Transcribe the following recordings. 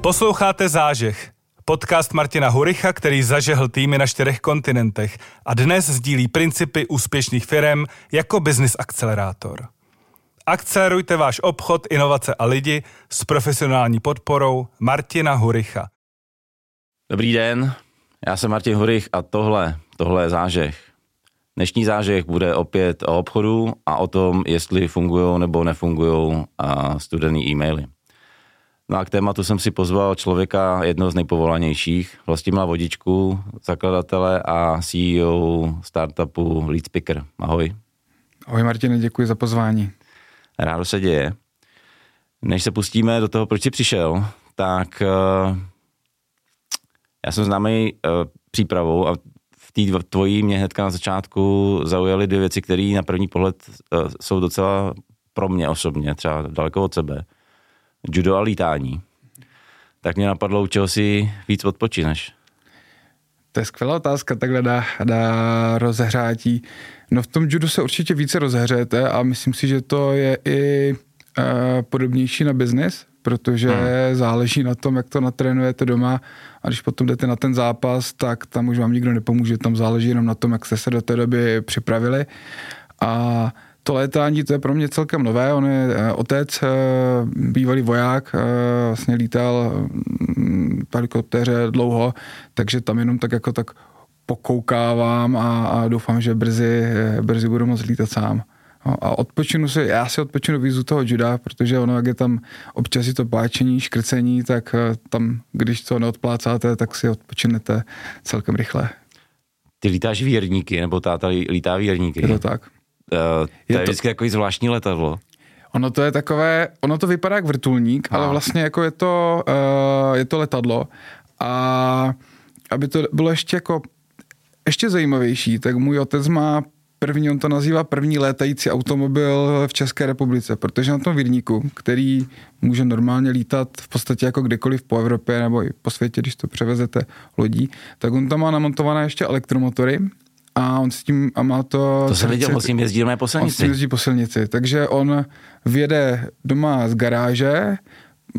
Posloucháte Zážeh, podcast Martina Huricha, který zažehl týmy na čtyřech kontinentech a dnes sdílí principy úspěšných firm jako business akcelerátor. Akcelerujte váš obchod, inovace a lidi s profesionální podporou Martina Huricha. Dobrý den, já jsem Martin Hurich a tohle, tohle je zážeh. Dnešní zážeh bude opět o obchodu a o tom, jestli fungují nebo nefungují studený e-maily. No a k tématu jsem si pozval člověka, jednoho z nejpovolanějších, Vlastimila Vodičku, zakladatele a CEO startupu Leadspicker. Ahoj. Ahoj Martine, děkuji za pozvání. Rádo se děje. Než se pustíme do toho, proč jsi přišel, tak uh, já jsem známý uh, přípravou a v té tvojí mě hnedka na začátku zaujaly dvě věci, které na první pohled uh, jsou docela pro mě osobně, třeba daleko od sebe judo a lítání, tak mě napadlo, u čeho si víc odpočineš? To je skvělá otázka, takhle na, na rozehřátí. No v tom judu se určitě více rozehřejete a myslím si, že to je i uh, podobnější na biznis, protože hmm. záleží na tom, jak to natrénujete doma a když potom jdete na ten zápas, tak tam už vám nikdo nepomůže, tam záleží jenom na tom, jak jste se do té doby připravili a to létání, to je pro mě celkem nové. On je eh, otec, eh, bývalý voják, eh, vlastně lítal mm, v helikoptéře dlouho, takže tam jenom tak jako tak pokoukávám a, a doufám, že brzy, brzy budu moct lítat sám. No, a odpočinu si, já si odpočinu víc u toho juda, protože ono, jak je tam občas je to páčení, škrcení, tak tam, když to neodplácáte, tak si odpočinete celkem rychle. Ty lítáš věrníky, nebo táta lítá věrníky? Je to tak. Uh, to je, je to... vždycky takový zvláštní letadlo. Ono to je takové, ono to vypadá jak vrtulník, a. ale vlastně jako je to, uh, je to letadlo a aby to bylo ještě jako ještě zajímavější, tak můj otec má první, on to nazývá první létající automobil v České republice, protože na tom Vírníku, který může normálně lítat v podstatě jako kdekoliv po Evropě nebo i po světě, když to převezete lodí, tak on tam má namontované ještě elektromotory, a on s tím a má to... To jsem viděl, on s tím jezdí po silnici. On s jezdí po silnici, takže on vyjede doma z garáže,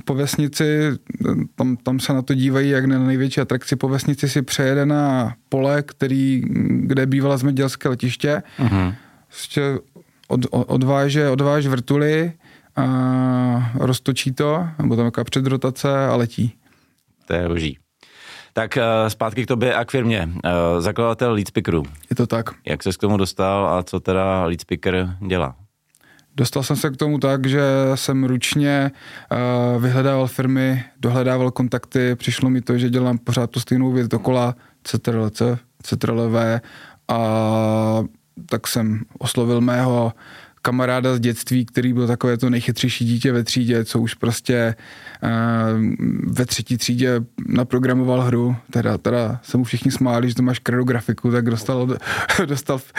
po vesnici, tam, tam se na to dívají jak na největší atrakci, po vesnici si přejede na pole, který, kde bývala zemědělské letiště, uh-huh. od, odváže, odváže vrtuly a roztočí to, nebo tam jaká předrotace a letí. To je boží. Tak uh, zpátky k tobě a k firmě. Uh, zakladatel Leadspickeru. Je to tak. Jak se k tomu dostal a co teda Leadspicker dělá? Dostal jsem se k tomu tak, že jsem ručně uh, vyhledával firmy, dohledával kontakty, přišlo mi to, že dělám pořád tu stejnou věc dokola, CTRLC, CTRLV a tak jsem oslovil mého kamaráda z dětství, který byl takové to nejchytřejší dítě ve třídě, co už prostě uh, ve třetí třídě naprogramoval hru, teda, teda se mu všichni smáli, že to máš grafiku, tak dostal, dostal v,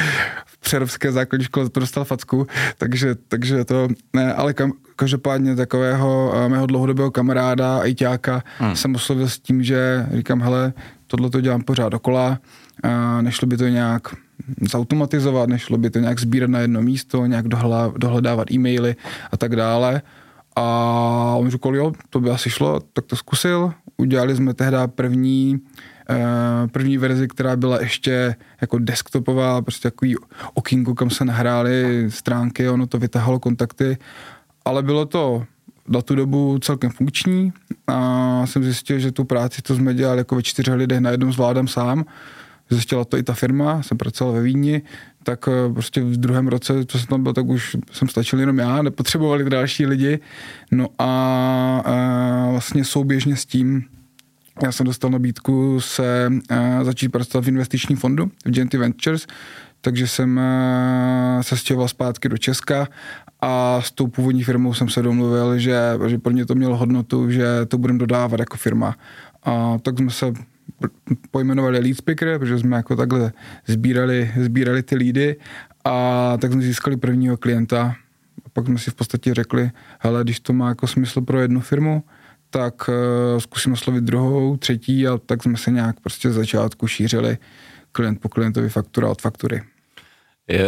v přerovské základní škole, to dostal facku, takže, takže to, ne, ale kam, každopádně takového uh, mého dlouhodobého kamaráda, ajťáka, hmm. jsem oslovil s tím, že říkám, hele, tohle to dělám pořád dokola, uh, nešlo by to nějak zautomatizovat, nešlo by to nějak sbírat na jedno místo, nějak dohledávat e-maily a tak dále. A on říkal, jo, to by asi šlo, tak to zkusil. Udělali jsme tehdy první, eh, první verzi, která byla ještě jako desktopová, prostě takový okýnko, kam se nahrály stránky, ono to vytahalo kontakty, ale bylo to na tu dobu celkem funkční a jsem zjistil, že tu práci, to jsme dělali jako ve čtyřech lidech, najednou zvládám sám zjistila to i ta firma, jsem pracoval ve Vídni, tak eh, prostě v druhém roce, co jsem tam byl, tak už jsem stačil jenom já, nepotřebovali další lidi. No a, a vlastně souběžně s tím já jsem dostal nabídku se a, začít pracovat v investičním fondu, v Genty Ventures, takže jsem se stěhoval zpátky do Česka a s tou původní firmou jsem se domluvil, že, že pro mě to mělo hodnotu, že to budeme dodávat jako firma. A tak jsme se pojmenovali lead speaker, protože jsme jako takhle sbírali, sbírali ty lídy a tak jsme získali prvního klienta. A pak jsme si v podstatě řekli, hele, když to má jako smysl pro jednu firmu, tak uh, zkusíme oslovit druhou, třetí a tak jsme se nějak prostě z začátku šířili klient po klientovi faktura od faktury.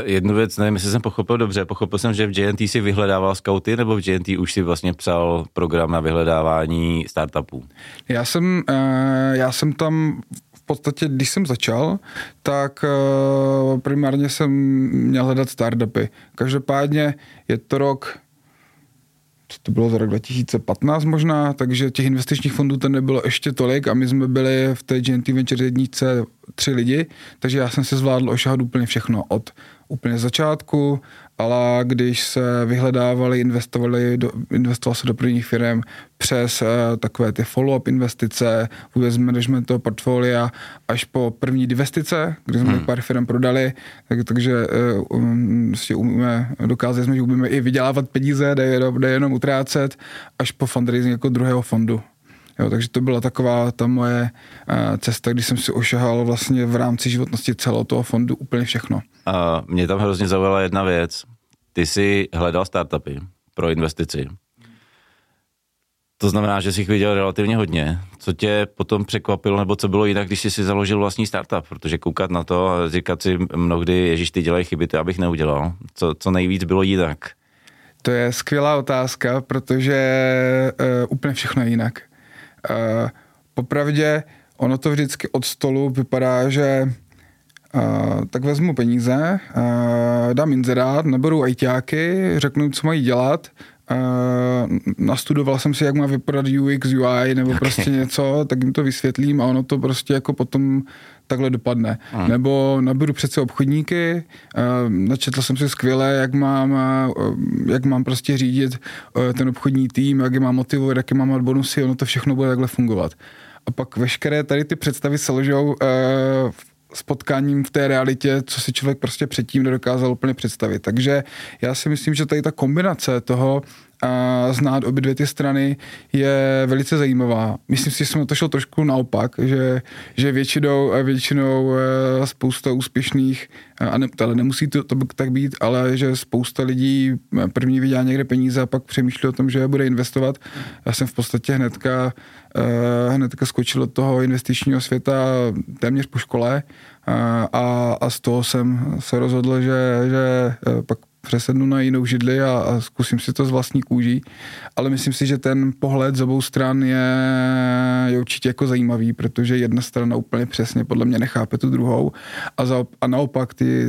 Jednu věc, nevím, jestli jsem pochopil dobře, pochopil jsem, že v JNT si vyhledával scouty, nebo v JNT už si vlastně psal program na vyhledávání startupů? Já jsem, eh, já jsem tam v podstatě, když jsem začal, tak eh, primárně jsem měl hledat startupy. Každopádně je to rok to bylo za rok 2015 možná, takže těch investičních fondů tam nebylo ještě tolik a my jsme byli v té GNT Venture jednice tři lidi, takže já jsem se zvládl ošahat úplně všechno od úplně začátku, ale když se vyhledávali, investovali, do, investoval se do prvních firm přes uh, takové ty follow-up investice, vůbec management toho portfolia, až po první divestice, kdy jsme hmm. pár firm prodali, tak, takže uh, um, si umíme, dokázali jsme, že umíme i vydělávat peníze, jde, jde jenom utrácet, až po fundraising jako druhého fondu. Jo, takže to byla taková ta moje uh, cesta, kdy jsem si ošahal vlastně v rámci životnosti celého toho fondu úplně všechno. A mě tam hrozně zaujala jedna věc. Ty jsi hledal startupy pro investici. To znamená, že jsi jich viděl relativně hodně. Co tě potom překvapilo, nebo co bylo jinak, když jsi si založil vlastní startup? Protože koukat na to a říkat si mnohdy, ježíš, ty dělají chyby, ty abych neudělal. Co, co nejvíc bylo jinak? To je skvělá otázka, protože uh, úplně všechno je jinak. Uh, popravdě, ono to vždycky od stolu vypadá, že Uh, tak vezmu peníze, uh, dám inzerát, neberu ajťáky, řeknu, co mají dělat, uh, nastudoval jsem si, jak má vypadat UX, UI nebo okay. prostě něco, tak jim to vysvětlím a ono to prostě jako potom takhle dopadne. Hmm. Nebo naberu přece obchodníky, uh, načetl jsem si skvěle, jak mám, uh, jak mám prostě řídit uh, ten obchodní tým, jak je mám motivovat, jaké mám mít bonusy, ono to všechno bude takhle fungovat. A pak veškeré tady ty představy se ložou uh, spotkáním v té realitě, co si člověk prostě předtím nedokázal úplně představit. Takže já si myslím, že tady ta kombinace toho, a znát obě dvě ty strany je velice zajímavá. Myslím si, že jsme to šel trošku naopak, že, že většinou, většinou eh, spousta úspěšných, a ne, ale nemusí to, to tak být, ale že spousta lidí eh, první vydělá někde peníze a pak přemýšlí o tom, že je bude investovat. Já jsem v podstatě hnedka, eh, hnedka skočil do toho investičního světa téměř po škole a, a z toho jsem se rozhodl, že, že pak přesednu na jinou židli a, a zkusím si to z vlastní kůží. Ale myslím si, že ten pohled z obou stran je, je určitě jako zajímavý, protože jedna strana úplně přesně podle mě nechápe tu druhou a, za, a naopak ty,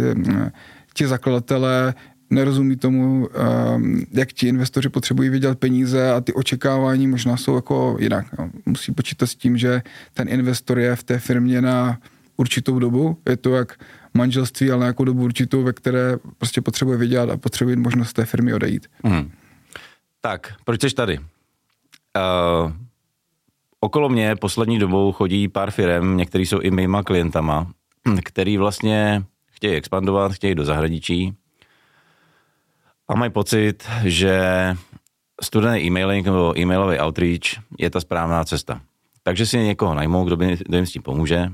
ti zakladatelé nerozumí tomu, um, jak ti investoři potřebují vydělat peníze a ty očekávání možná jsou jako jinak. Musí počítat s tím, že ten investor je v té firmě na určitou dobu. Je to jak manželství, ale nějakou dobu určitou, ve které prostě potřebuje vydělat a potřebuje možnost té firmy odejít. Hmm. Tak, proč jsi tady? Uh, okolo mě poslední dobou chodí pár firm, některý jsou i mýma klientama, který vlastně chtějí expandovat, chtějí do zahraničí a mají pocit, že studený e-mailing nebo e-mailový outreach je ta správná cesta. Takže si někoho najmou, kdo, by, kdo jim s tím pomůže,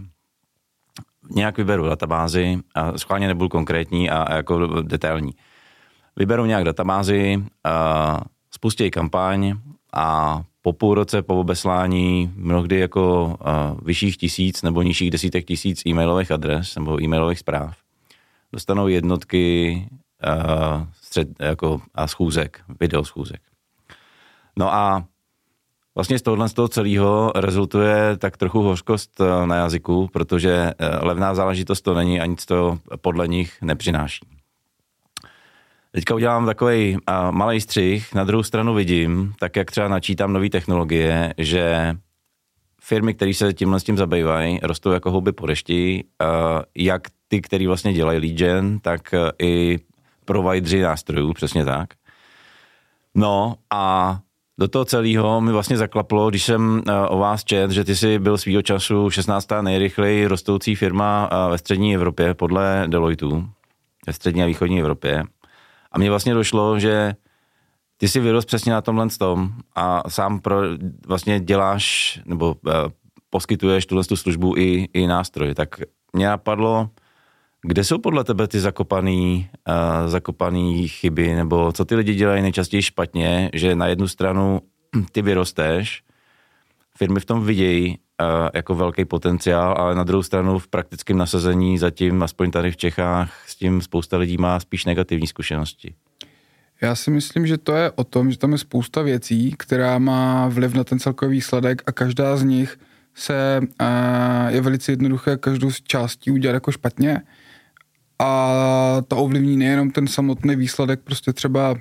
nějak vyberu databázi a schválně nebudu konkrétní a, jako detailní. Vyberu nějak databázi, a spustí kampaň a po půl roce po obeslání mnohdy jako vyšších tisíc nebo nižších desítek tisíc e-mailových adres nebo e-mailových zpráv dostanou jednotky a, střed, jako, a schůzek, video schůzek. No a Vlastně z tohohle z toho celého rezultuje tak trochu hořkost eh, na jazyku, protože eh, levná záležitost to není a nic to podle nich nepřináší. Teďka udělám takový eh, malý střih, na druhou stranu vidím, tak jak třeba načítám nové technologie, že firmy, které se tímhle s tím zabývají, rostou jako houby po dešti, jak ty, který vlastně dělají lead gen, tak i provideri nástrojů, přesně tak. No a do toho celého mi vlastně zaklaplo, když jsem eh, o vás čet, že ty jsi byl svýho času 16. nejrychleji rostoucí firma eh, ve střední Evropě podle Deloitu, ve střední a východní Evropě. A mně vlastně došlo, že ty jsi vyrost přesně na tomhle tom a sám pro, vlastně děláš nebo uh, poskytuješ tuhle tu službu i, i nástroj. Tak mě napadlo, kde jsou podle tebe ty zakopaný, uh, zakopaný chyby, nebo co ty lidi dělají nejčastěji špatně, že na jednu stranu ty vyrosteš, firmy v tom vidějí jako velký potenciál, ale na druhou stranu v praktickém nasazení zatím, aspoň tady v Čechách, s tím spousta lidí má spíš negativní zkušenosti. Já si myslím, že to je o tom, že tam je spousta věcí, která má vliv na ten celkový výsledek a každá z nich se je velice jednoduché každou z částí udělat jako špatně a to ovlivní nejenom ten samotný výsledek prostě třeba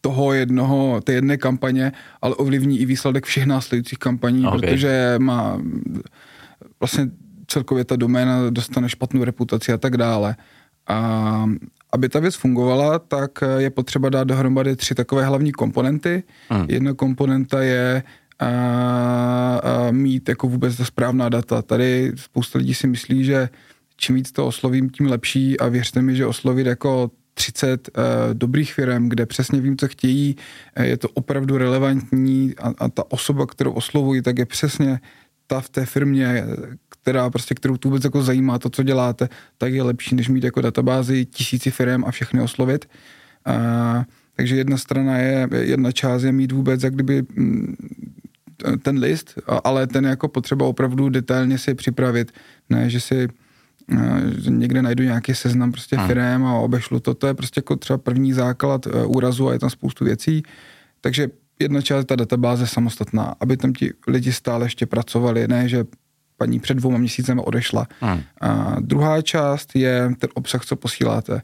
toho jednoho, té jedné kampaně, ale ovlivní i výsledek všech následujících kampaní, okay. protože má vlastně celkově ta doména dostane špatnou reputaci a tak dále. A aby ta věc fungovala, tak je potřeba dát dohromady tři takové hlavní komponenty. Hmm. Jedna komponenta je a, a mít jako vůbec ta správná data. Tady spousta lidí si myslí, že čím víc to oslovím, tím lepší a věřte mi, že oslovit jako 30 uh, eh, dobrých firm, kde přesně vím, co chtějí, uh, je to opravdu relevantní a, a ta osoba, kterou oslovuji, tak je přesně ta v té firmě, která prostě, kterou tu vůbec jako zajímá to, co děláte, tak je lepší, než mít jako databázi tisíci firm a všechny oslovit. Uh, takže jedna strana je, jedna část je mít vůbec jak kdyby mm, ten list, ale ten jako potřeba opravdu detailně si připravit, ne, že si že někde najdu nějaký seznam prostě hmm. firm a obešlu to, to je prostě jako třeba první základ e, úrazu a je tam spoustu věcí. Takže jedna část ta databáze samostatná, aby tam ti lidi stále ještě pracovali, ne, že paní před dvouma měsícemi odešla. Hmm. A druhá část je ten obsah, co posíláte.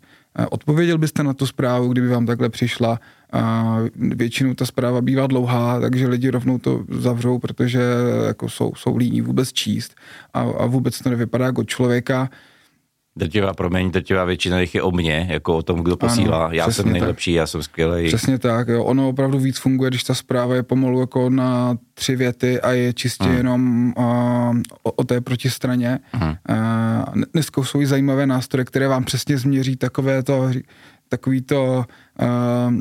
Odpověděl byste na tu zprávu, kdyby vám takhle přišla. A většinou ta zpráva bývá dlouhá, takže lidi rovnou to zavřou, protože jako jsou, jsou líní vůbec číst a, a vůbec to nevypadá jako člověka. Drtivá, promiň, drtivá většina jich je o mně, jako o tom, kdo posílá. Ano, já jsem nejlepší, tak. já jsem skvělý. Přesně tak, jo. ono opravdu víc funguje, když ta zpráva je pomalu jako na tři věty a je čistě hmm. jenom uh, o, o té protistraně. Hmm. Uh, dneska jsou i zajímavé nástroje, které vám přesně změří takové to, takový to, uh,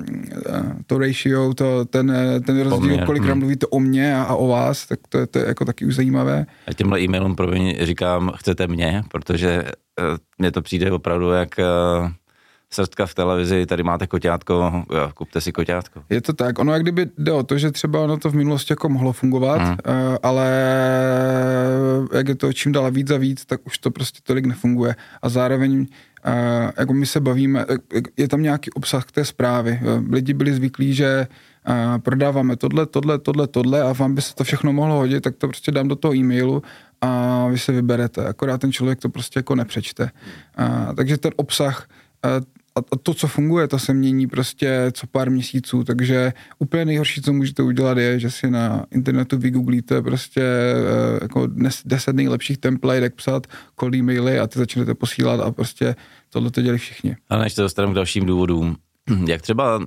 to ratio, to, ten, ten rozdíl, kolikrát hmm. mluvíte o mně a, a o vás, tak to, to je jako taky už zajímavé. A těmhle e-mailům promiň říkám, chcete mě, protože uh, mně to přijde opravdu jak uh, srdka v televizi, tady máte koťátko, kupte si koťátko. Je to tak, ono jak kdyby jde o to, že třeba ono to v minulosti jako mohlo fungovat, hmm. ale jak je to čím dál víc a víc, tak už to prostě tolik nefunguje a zároveň jako my se bavíme, je tam nějaký obsah té zprávy. Lidi byli zvyklí, že prodáváme tohle, tohle, tohle, tohle a vám by se to všechno mohlo hodit, tak to prostě dám do toho e-mailu a vy se vyberete. Akorát ten člověk to prostě jako nepřečte. Uh, takže ten obsah a to, co funguje, to se mění prostě co pár měsíců, takže úplně nejhorší, co můžete udělat, je, že si na internetu vygooglíte prostě jako deset nejlepších template, jak psát cold e-maily a ty začnete posílat a prostě tohle to dělají všichni. Ale než se dostaneme k dalším důvodům, jak třeba uh,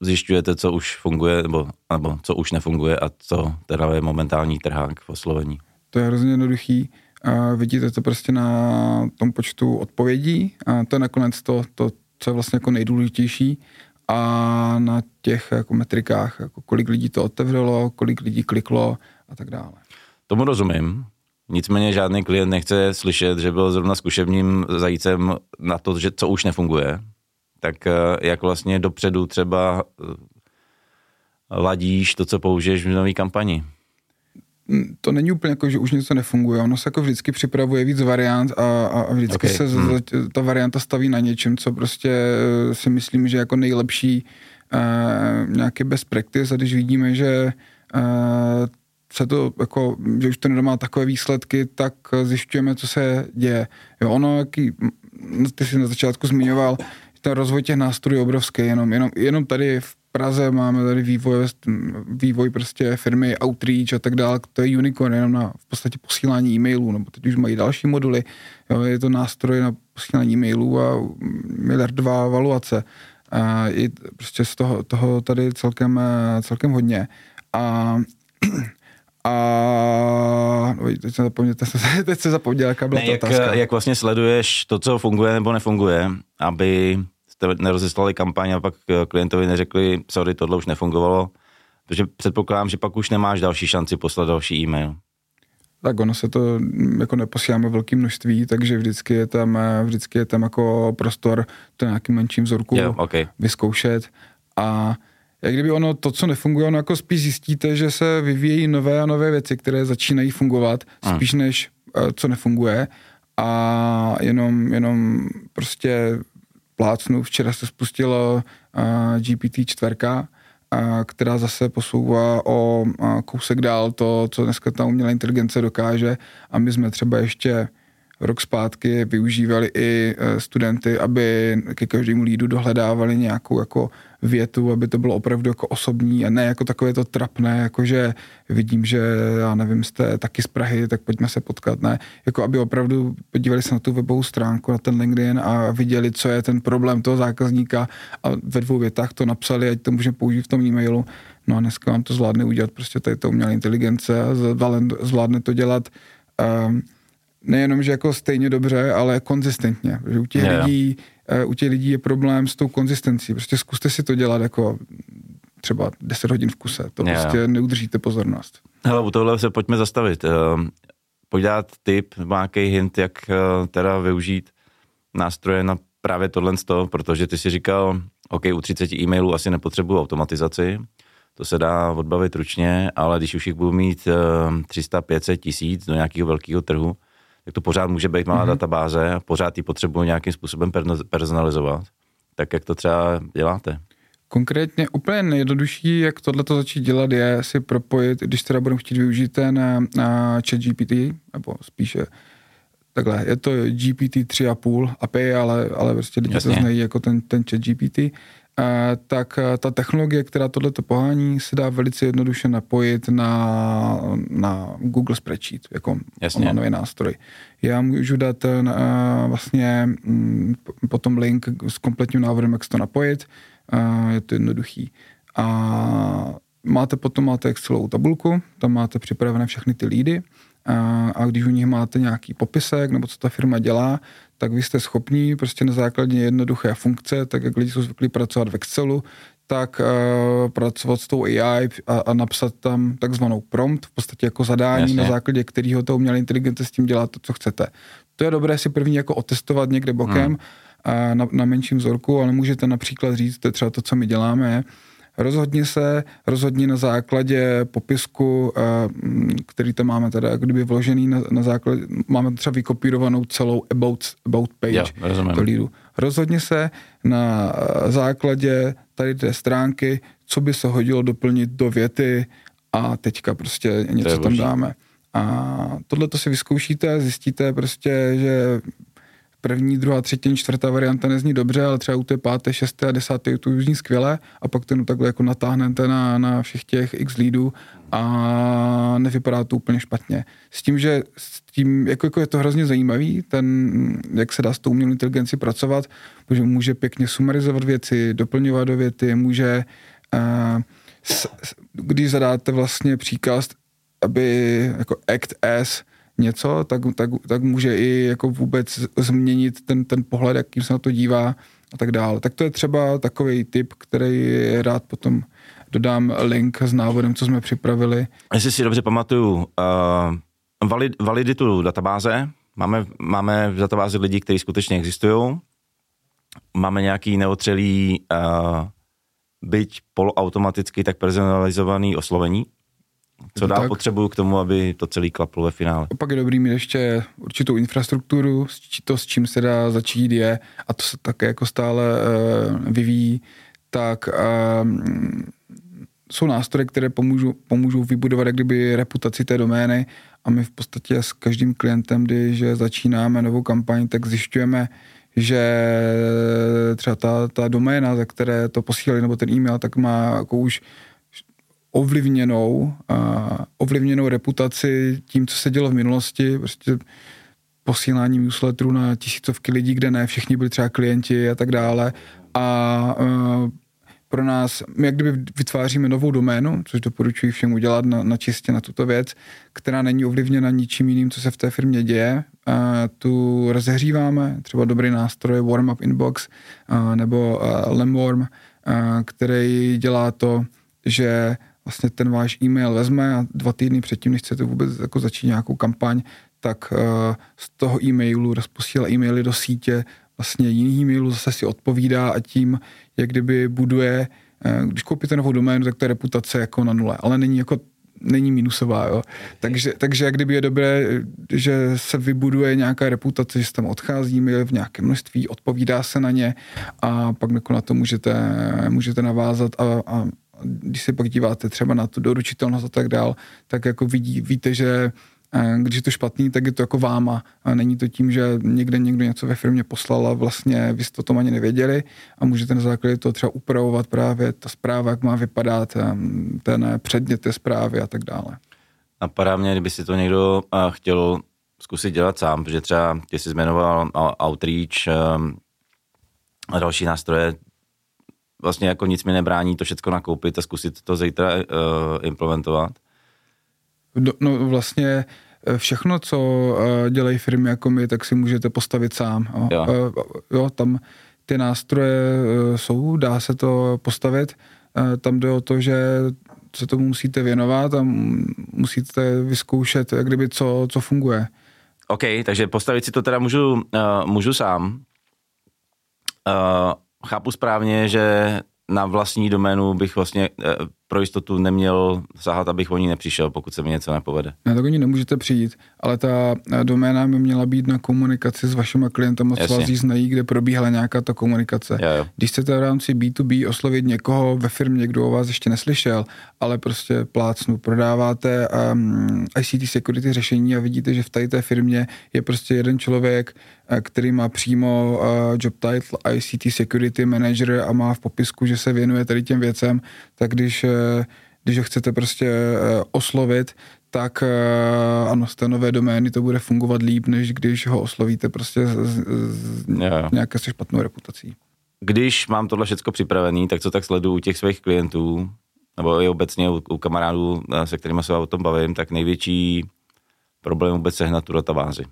zjišťujete, co už funguje, nebo, nebo co už nefunguje a co teda je momentální trhák v oslovení? To je hrozně jednoduchý. Uh, vidíte to prostě na tom počtu odpovědí a to je nakonec to, to, co je vlastně jako nejdůležitější a na těch jako metrikách, jako kolik lidí to otevřelo, kolik lidí kliklo a tak dále. Tomu rozumím. Nicméně žádný klient nechce slyšet, že byl zrovna zkušebním zajícem na to, že co už nefunguje. Tak eh, jak vlastně dopředu třeba eh, ladíš to, co použiješ v nové kampani? To není úplně jako, že už něco nefunguje. Ono se jako vždycky připravuje víc variant a, a vždycky okay. se hmm. ta varianta staví na něčem, co prostě eh, si myslím, že jako nejlepší uh, nějaký best practice a když vidíme, že uh, se to jako, že už to nemá takové výsledky, tak zjišťujeme, co se děje. Jo, ono, jaký, ty jsi na začátku zmiňoval, ten rozvoj těch nástrojů je obrovský, jenom, jenom, jenom tady v Praze máme tady vývoj, vývoj prostě firmy Outreach a tak dále, to je unicorn jenom na v podstatě posílání e-mailů, nebo teď už mají další moduly, jo, je to nástroj na posílání e-mailů a miliardová valuace. A je prostě z toho, toho tady celkem, celkem hodně. A a no, teď, se zapomněl, teď se zapomněl, jaká byla ne, jak, jak vlastně sleduješ to, co funguje nebo nefunguje, aby nerozeslali kampaň a pak eh, klientovi neřekli, sorry, tohle už nefungovalo, protože předpokládám, že pak už nemáš další šanci poslat další e-mail. Tak ono se to mm, jako neposíláme velké množství, takže vždycky je tam, eh, vždycky je tam jako prostor to nějakým menším vzorku yeah, okay. vyzkoušet a jak kdyby ono, to, co nefunguje, ono jako spíš zjistíte, že se vyvíjejí nové a nové věci, které začínají fungovat, hmm. spíš než uh, co nefunguje a jenom, jenom prostě plácnu, včera se spustilo uh, GPT-4, uh, která zase posouvá o kousek dál to, co dneska ta umělá inteligence dokáže. A my jsme třeba ještě rok zpátky využívali i e, studenty, aby ke každému lídu dohledávali nějakou jako větu, aby to bylo opravdu jako osobní a ne jako takové to trapné, jako že vidím, že já nevím, jste taky z Prahy, tak pojďme se potkat, ne, jako aby opravdu podívali se na tu webovou stránku, na ten LinkedIn a viděli, co je ten problém toho zákazníka a ve dvou větách to napsali, ať to můžeme použít v tom e-mailu. No a dneska vám to zvládne udělat prostě tady to umělá inteligence a zvládne to dělat um, nejenom, že jako stejně dobře, ale konzistentně. Že u těch, yeah. lidí, u těch lidí je problém s tou konzistencí. Prostě zkuste si to dělat jako třeba 10 hodin v kuse. To yeah. prostě neudržíte pozornost. Hele, u tohle se pojďme zastavit. Uh, pojď dát tip, nějaký hint, jak uh, teda využít nástroje na právě tohle z toho, protože ty si říkal, OK, u 30 e-mailů asi nepotřebuju automatizaci, to se dá odbavit ručně, ale když už jich budu mít 300, 500 tisíc do nějakého velkého trhu, tak to pořád může být malá mm-hmm. databáze a pořád ji potřebuji nějakým způsobem personalizovat. Tak jak to třeba děláte? Konkrétně úplně nejjednodušší, jak tohle to začít dělat, je si propojit, když teda budeme chtít využít ten na chat GPT, nebo spíše takhle, je to GPT 3,5 API, ale, ale prostě lidi Jasně. to znají jako ten, ten chat GPT, Eh, tak eh, ta technologie, která tohleto pohání, se dá velice jednoduše napojit na, na Google Spreadsheet, jako nový nástroj. Já můžu dát ten, uh, vlastně um, potom link s kompletním návrhem, jak se to napojit. Je to jednoduchý. A máte potom máte Excelovou tabulku, tam máte připravené všechny ty lídy a, a když u nich máte nějaký popisek nebo co ta firma dělá, tak vy jste schopní prostě na základě jednoduché funkce, tak jak lidi jsou zvyklí pracovat v Excelu, tak uh, pracovat s tou AI a, a napsat tam takzvanou prompt, v podstatě jako zadání, Jasně. na základě kterého to umělé inteligence s tím dělá to, co chcete. To je dobré si první jako otestovat někde bokem hmm. a na, na menším vzorku, ale můžete například říct, to je třeba to, co my děláme, Rozhodně se, rozhodně na základě popisku, eh, který tam máme teda kdyby vložený na, na základě, máme třeba vykopírovanou celou about, about page jo, to lídu. Rozhodně se na eh, základě tady té stránky, co by se hodilo doplnit do věty a teďka prostě něco tam dáme. A tohle to si vyzkoušíte, zjistíte prostě, že první, druhá, třetí, čtvrtá varianta nezní dobře, ale třeba u té páté, šesté a desáté to zní skvěle a pak to takhle jako natáhnete na, na všech těch x lídů a nevypadá to úplně špatně. S tím, že s tím, jako, jako je to hrozně zajímavý, ten, jak se dá s tou umělou inteligenci pracovat, protože může pěkně sumarizovat věci, doplňovat do věty, může, uh, s, když zadáte vlastně příkaz, aby jako act as, něco, tak, tak, tak může i jako vůbec změnit ten, ten pohled, jakým se na to dívá a tak dále. Tak to je třeba takový tip, který rád potom dodám link s návodem, co jsme připravili. Jestli si dobře pamatuju, uh, valid, validitu databáze, máme, máme v databázi lidi, kteří skutečně existují, máme nějaký neotřelý, uh, byť poloautomaticky, tak personalizovaný oslovení, co dál potřebuju k tomu, aby to celý klaplo ve finále? Pak je dobrý mít ještě určitou infrastrukturu, to, s čím se dá začít je, a to se také jako stále uh, vyvíjí, tak uh, jsou nástroje, které pomůžou, pomůžou vybudovat jak kdyby reputaci té domény a my v podstatě s každým klientem, když začínáme novou kampaň, tak zjišťujeme, že třeba ta, ta doména, za které to posílali, nebo ten e-mail, tak má jako už ovlivněnou, ovlivněnou reputaci tím, co se dělo v minulosti, prostě posíláním newsletterů na tisícovky lidí, kde ne všichni byli třeba klienti a tak dále. A uh, pro nás, my jak kdyby vytváříme novou doménu, což doporučuji všem udělat na, na čistě na tuto věc, která není ovlivněna ničím jiným, co se v té firmě děje. Uh, tu rozehříváme, třeba dobrý nástroj Warm Up Inbox uh, nebo uh, Lemworm, uh, který dělá to, že vlastně ten váš e-mail vezme a dva týdny předtím, než chcete vůbec jako začít nějakou kampaň, tak uh, z toho e-mailu rozposílá e-maily do sítě, vlastně jiný e-mailu zase si odpovídá a tím, jak kdyby buduje eh, když koupíte novou doménu, tak ta reputace jako na nule, ale není jako není minusová, jo. Takže, takže jak kdyby je dobré, že se vybuduje nějaká reputace, že se tam odcházíme v nějakém množství, odpovídá se na ně a pak na to můžete, můžete navázat a, a když se pak díváte třeba na tu doručitelnost a tak dál, tak jako vidí, víte, že když je to špatný, tak je to jako váma. A není to tím, že někde někdo něco ve firmě poslal a vlastně vy jste to tom ani nevěděli a můžete na základě toho třeba upravovat právě ta zpráva, jak má vypadat, ten předmět té zprávy a tak dále. Napadá mě, kdyby si to někdo chtěl zkusit dělat sám, protože třeba ty jsi jmenoval Outreach a další nástroje, vlastně jako nic mi nebrání to všechno nakoupit a zkusit to zítra uh, implementovat. No, no vlastně eh, všechno, co uh, dělají firmy jako my, tak si můžete postavit sám. Jo. Jo. Uh, jo, tam ty nástroje uh, jsou, dá se to postavit. Uh, tam jde o to, že se tomu musíte věnovat a musíte vyzkoušet, jak kdyby co, co funguje. OK, takže postavit si to teda můžu, uh, můžu sám. Uh, chápu správně, že na vlastní doménu bych vlastně eh, pro jistotu neměl sahat, abych o ní nepřišel, pokud se mi něco nepovede. Ne, tak oni nemůžete přijít, ale ta eh, doména by měla být na komunikaci s vašimi klientama, co vás znají, kde probíhala nějaká ta komunikace. Jo, jo. Když chcete v rámci B2B oslovit někoho ve firmě, kdo o vás ještě neslyšel, ale prostě plácnu, prodáváte um, ICT security řešení a vidíte, že v tady té firmě je prostě jeden člověk, eh, který má přímo uh, job title ICT security manager a má v popisku, že se věnuje tady těm věcem, tak když když ho chcete prostě eh, oslovit, tak eh, ano, z té nové domény to bude fungovat líp, než když ho oslovíte prostě z, z nějaké se špatnou reputací. Když mám tohle všechno připravený, tak co tak sleduju u těch svých klientů, nebo i obecně u, u kamarádů, eh, se kterými se o tom bavím, tak největší problém vůbec sehnat tu databázi.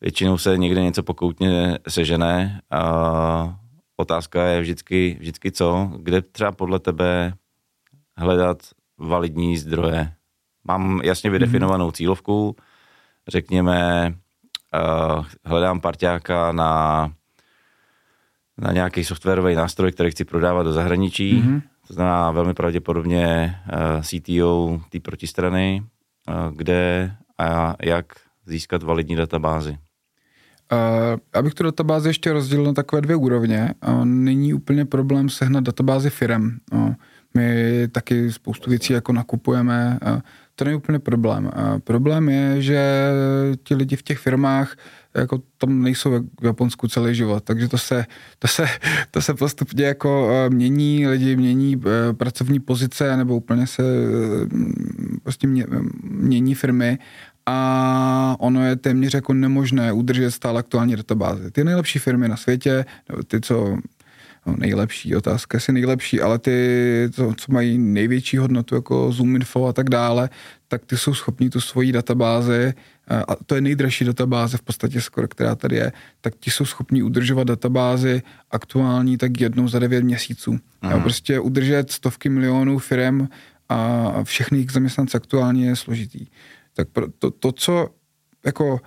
Většinou se někde něco pokoutně sežené a otázka je vždycky, vždycky co, kde třeba podle tebe hledat validní zdroje. Mám jasně vydefinovanou cílovku, řekněme, uh, hledám parťáka na, na nějaký softwarový nástroj, který chci prodávat do zahraničí, mm-hmm. to znamená velmi pravděpodobně uh, eh, CTO té protistrany, uh, kde a jak získat validní databázi. Uh, abych tu databázi ještě rozdělil na takové dvě úrovně. Není úplně problém sehnat databázi firem. Uh, my taky spoustu věcí jako nakupujeme. To není úplně problém. Problém je, že ti lidi v těch firmách jako tam nejsou v Japonsku celý život, takže to se, to se, to se postupně jako mění, lidi mění pracovní pozice nebo úplně se prostě mění firmy a ono je téměř jako nemožné udržet stále aktuální databáze. Ty nejlepší firmy na světě, ty, co no, nejlepší, otázka si nejlepší, ale ty, co, co mají největší hodnotu, jako Zoom Info a tak dále, tak ty jsou schopní tu svoji databázi, a to je nejdražší databáze v podstatě skoro, která tady je, tak ti jsou schopní udržovat databázi aktuální tak jednou za devět měsíců. A prostě udržet stovky milionů firm a všechny jejich zaměstnance aktuálně je složitý tak to, to, co jako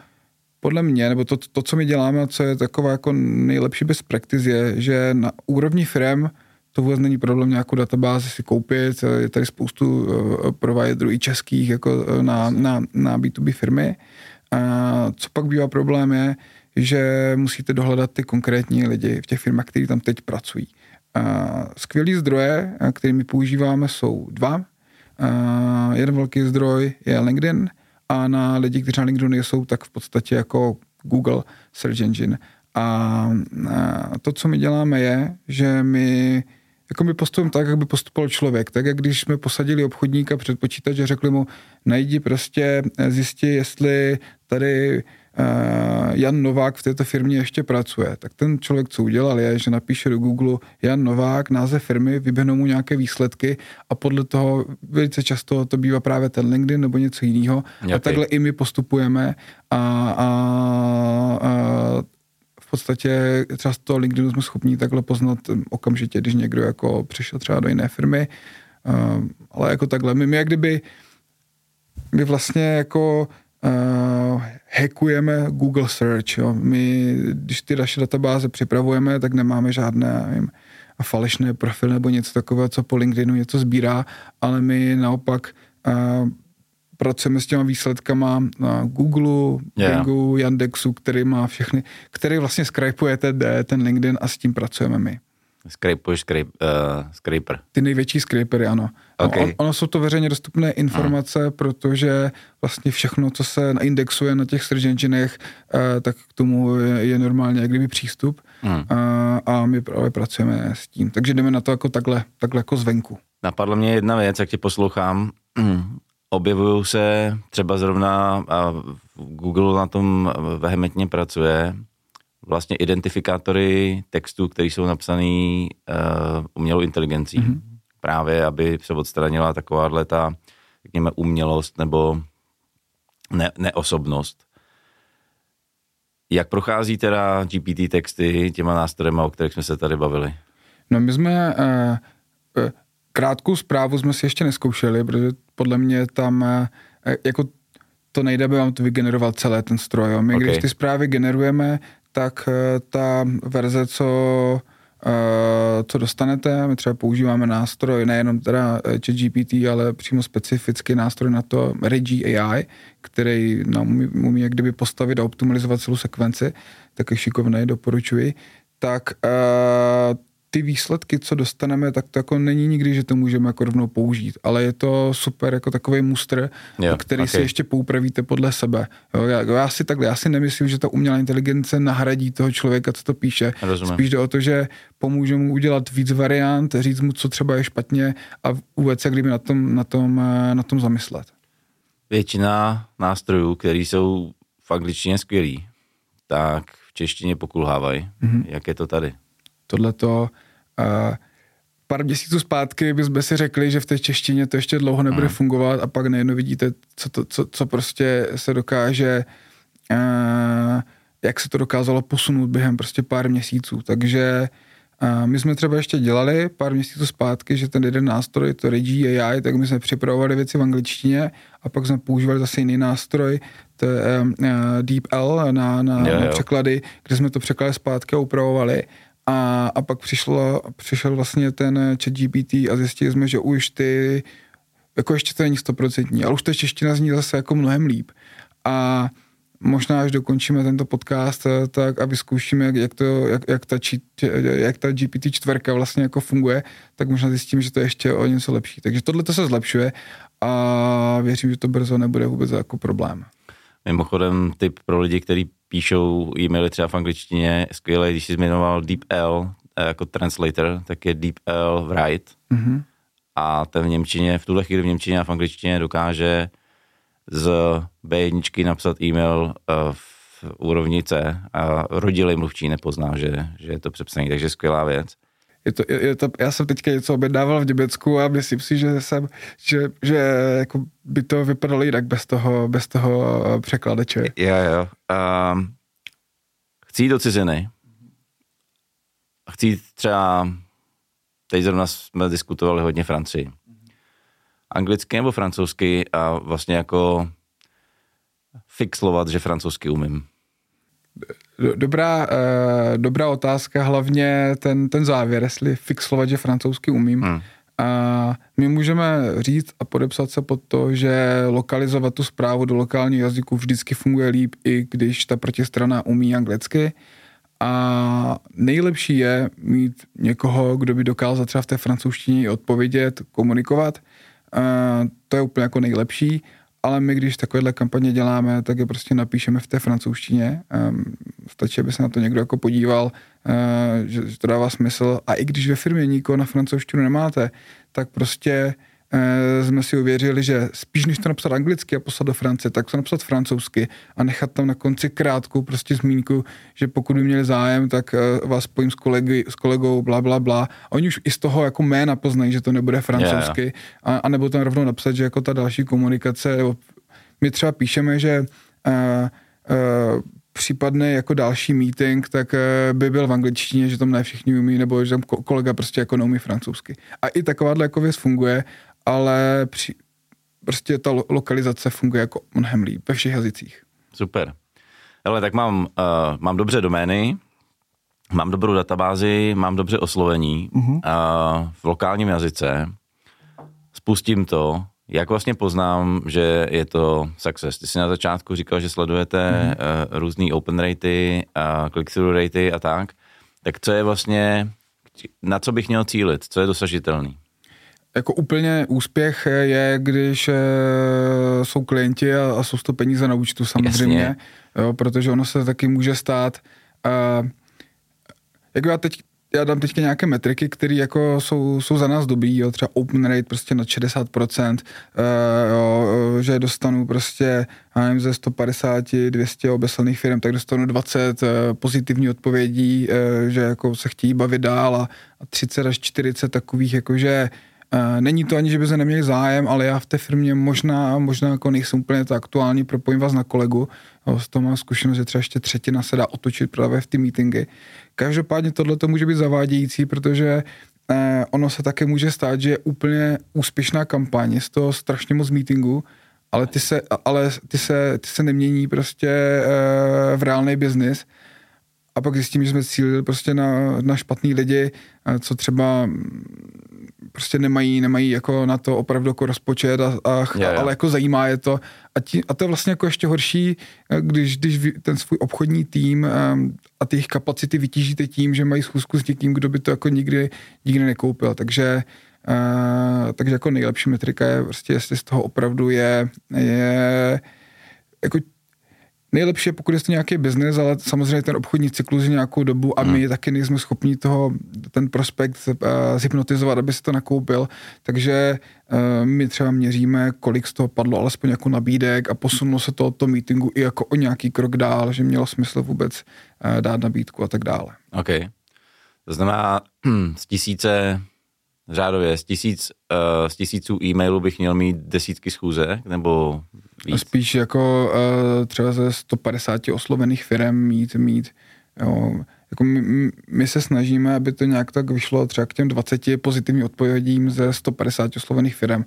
podle mě, nebo to, to, co my děláme co je taková jako nejlepší best practice je, že na úrovni firm to vůbec není problém nějakou databázi si koupit, je tady spoustu uh, providerů i českých jako uh, na, na, na B2B firmy. A co pak bývá problém je, že musíte dohledat ty konkrétní lidi v těch firmách, kteří tam teď pracují. Skvělý zdroje, kterými používáme, jsou dva. Jeden velký zdroj je LinkedIn, a na lidi, kteří na LinkedInu nejsou, tak v podstatě jako Google Search Engine. A, to, co my děláme, je, že my jako my postupujeme tak, jak by postupoval člověk. Tak, jak když jsme posadili obchodníka před počítač a řekli mu, najdi prostě, zjistí, jestli tady Jan Novák v této firmě ještě pracuje. Tak ten člověk, co udělal, je, že napíše do Google Jan Novák, název firmy, vyběhnou mu nějaké výsledky a podle toho velice často to bývá právě ten LinkedIn nebo něco jiného. Okay. A takhle i my postupujeme a, a, a v podstatě třeba z toho LinkedInu jsme schopni takhle poznat okamžitě, když někdo jako přišel třeba do jiné firmy, uh, ale jako takhle. My, my jak kdyby my vlastně jako uh, hackujeme Google Search. Jo. My, když ty naše databáze připravujeme, tak nemáme žádné nevím, falešné profily nebo něco takového, co po LinkedInu něco sbírá, ale my naopak uh, pracujeme s těma výsledkama na Google, Yeah. Bingu, Yandexu, který má všechny, který vlastně skrajpuje ten, ten LinkedIn a s tím pracujeme my. Scrapuješ scrape, uh, scraper. Ty největší scrapery, ano. No, on, ono jsou to veřejně dostupné informace, hmm. protože vlastně všechno, co se naindexuje na těch search enginech, eh, tak k tomu je, je normálně jak kdyby přístup Hmm. a, a my právě pracujeme s tím. Takže jdeme na to jako takhle, takhle jako zvenku. Napadla mě jedna věc, jak tě poslouchám. Objevují se třeba zrovna, a Google na tom vehementně pracuje, vlastně identifikátory textů, které jsou napsané uh, umělou inteligencí. Mm-hmm. Právě, aby se odstranila takováhle ta, řekněme, umělost nebo ne, neosobnost. Jak prochází teda GPT texty těma nástrojema, o kterých jsme se tady bavili? No my jsme, eh, eh, krátkou zprávu jsme si ještě neskoušeli, protože podle mě tam eh, jako to nejde, aby vám to vygeneroval celé ten stroj. Jo. My Ok. okay. když ty zprávy generujeme, tak eh, ta verze, co, eh, co dostanete, my třeba používáme nástroj, nejenom teda eh, ChatGPT, ale přímo specifický nástroj na to, Regi AI, který nám umí, umí jak kdyby postavit a optimalizovat celou sekvenci, tak je šikovný, doporučuji. Tak ty výsledky, co dostaneme, tak to jako není nikdy, že to můžeme jako rovnou použít, ale je to super jako takový mustr, Jo, který ok. si ještě poupravíte podle sebe. Jo, já, já, si takhle, já si nemyslím, že ta umělá inteligence nahradí toho člověka, co to píše. Rozumím. Spíš jde o to, že pomůže mu udělat víc variant, říct mu, co třeba je špatně a vůbec jak kdyby na tom, na tom, eh, na tom zamyslet. většina nástrojů, které jsou v angličtině skvělý, tak v češtině pokulhávají. Mm-hmm. Jak je to tady? Tohleto. Uh, pár měsíců zpátky bychom si řekli, že v té češtině to ještě dlouho nebude fungovat a pak najednou vidíte, co, to, co, co prostě se dokáže, uh, jak se to dokázalo posunout během prostě pár měsíců. Takže uh, my jsme třeba ještě dělali pár měsíců zpátky, že ten jeden nástroj, to Regi AI, tak my jsme připravovali věci v angličtině a pak jsme používali zase jiný nástroj, to je uh, DeepL na, na, Jo, jo. na překlady, kde jsme to překládali zpátky a upravovali. A, a pak přišlo, přišel vlastně ten chat GPT a zjistili jsme, že už ty, jako ještě to není stoprocentní, ale už ta čeština zní zase jako mnohem líp. A možná, až dokončíme tento podcast, tak a vyzkoušíme, jak, jak, to, jak, jak, ta, jak ta GPT čtverka vlastně jako funguje, tak možná zjistíme, že to je ještě o něco lepší. Takže tohle to se zlepšuje a věřím, že to brzo nebude vůbec jako problém. Mimochodem, tip pro lidi, kteří píšou e-maily třeba v angličtině, skvěle, když jsi zmiňoval DeepL eh, jako translator, tak je DeepL Write. Mhm. A ten v Němčině, v tuhle chvíli v Němčině a v angličtině dokáže z B1 napsat e-mail eh, v úrovni C a rodilý mluvčí nepozná, že, že je to přepsaný, takže skvělá věc. Je to, je, to, já jsem teďka něco objednával v Německu a myslím si, že, jsem, že, že jako by to vypadalo jinak bez toho, bez toho překladače. Jo, jo. Um, chci jít do ciziny. Chci jít třeba, teď zrovna jsme diskutovali hodně Francii. Anglicky nebo francouzsky a vlastně jako fixlovat, že francouzsky umím. Do- Dobrá, eh, dobrá otázka, hlavně ten, ten závěr, jestli fixlovat, že francouzsky umím. Hmm. A my můžeme říct a podepsat se pod to, že lokalizovat tu zprávu do lokálního jazyku vždycky funguje líp, i když ta protistrana umí anglicky. A nejlepší je mít někoho, kdo by dokázal třeba v té francouzštině odpovědět, komunikovat. A to je úplně jako nejlepší, ale my, když takovéhle kampaně děláme, tak je prostě napíšeme v té francouzštině. Um, stačí, aby se na to někdo jako podíval, uh, že, že to dává smysl. A i když ve firmě nikoho na francouzštinu nemáte, tak prostě uh, jsme si uvěřili, že spíš než to napsat anglicky a poslat do Francie, tak to napsat francouzsky a nechat tam na konci krátkou prostě zmínku, že pokud by měli zájem, tak uh, vás spojím s, kolegy, s kolegou, bla, bla, bla. Oni už i z toho jako jména poznají, že to nebude francouzsky, yeah. a, a nebo tam rovnou napsat, že jako ta další komunikace, nebo my třeba píšeme, že uh, uh, případný jako další meeting, tak by byl v angličtině, že tam ne všichni umí, nebo že tam ko- kolega prostě jako neumí francouzsky. A i takováhle jako věc funguje, ale při, prostě ta lo- lokalizace funguje jako mnohem líp ve všech jazycích. Super. Ale tak mám, uh, mám dobře domény, mám dobrou databázi, mám dobře oslovení uh-huh. a v lokálním jazyce, spustím to, jak vlastně poznám, že je to success? Ty jsi na začátku říkal, že sledujete mm. uh, různý open ratey a click-through ratey a tak. Tak co je vlastně, na co bych měl cílit? Co je dosažitelný? Jako úplně úspěch je, když uh, jsou klienti a, a jsou to peníze na účtu samozřejmě, jo, protože ono se taky může stát, uh, jako já teď já dám teďka nějaké metriky, které jako jsou, jsou za nás dobrý, jo, třeba open rate prostě na 60%, uh, jo, že dostanu prostě, já nevím, ze 150, 200 obeslaných firm, tak dostanu 20 uh, pozitivní odpovědí, uh, že jako se chtějí bavit dál a, a 30 až 40 takových, jakože Uh, není to ani, že by se neměli zájem, ale já v té firmě možná, možná jako nejsem úplně to aktuální, propojím vás na kolegu, z toho mám zkušenost, že třeba ještě třetina se dá otočit právě v ty meetingy. Každopádně tohle to může být zavádějící, protože eh, ono se také může stát, že je úplně úspěšná kampaň, z toho strašně moc meetingu, ale ty se, ale ty se, ty se nemění prostě eh, v reálný biznis a pak zjistím, že jsme cílili prostě na, na špatný lidi, eh, co třeba prostě nemají, nemají jako na to opravdu jako rozpočet, a, a, je, ale jako zajímá je to. A, tí, a to je vlastně jako ještě horší, když, když ten svůj obchodní tým um, a ty jejich kapacity vytížíte tím, že mají schůzku s někým, kdo by to jako nikdy, nikdy nekoupil. Takže Uh, takže jako nejlepší metrika je prostě, jestli z toho opravdu je, je jako nejlepší je, pokud je to nějaký biznis, ale samozřejmě ten obchodní cyklus je nějakou dobu a my hmm. taky nejsme schopni toho, ten prospekt uh, zhypnotizovat, aby se to nakoupil. Takže uh, my třeba měříme, kolik z toho padlo alespoň jako nabídek a posunulo se to od toho meetingu i jako o nějaký krok dál, že mělo smysl vůbec uh, dát nabídku a tak dále. OK. To znamená, z tisíce řádově z, tisíc, uh, z tisíců e-mailů bych měl mít desítky schůzek, nebo víc? Spíš jako uh, třeba ze 150 oslovených firm mít, mít jo, jako my, my se snažíme, aby to nějak tak vyšlo třeba k těm 20 pozitivním odpovědím ze 150 oslovených firm.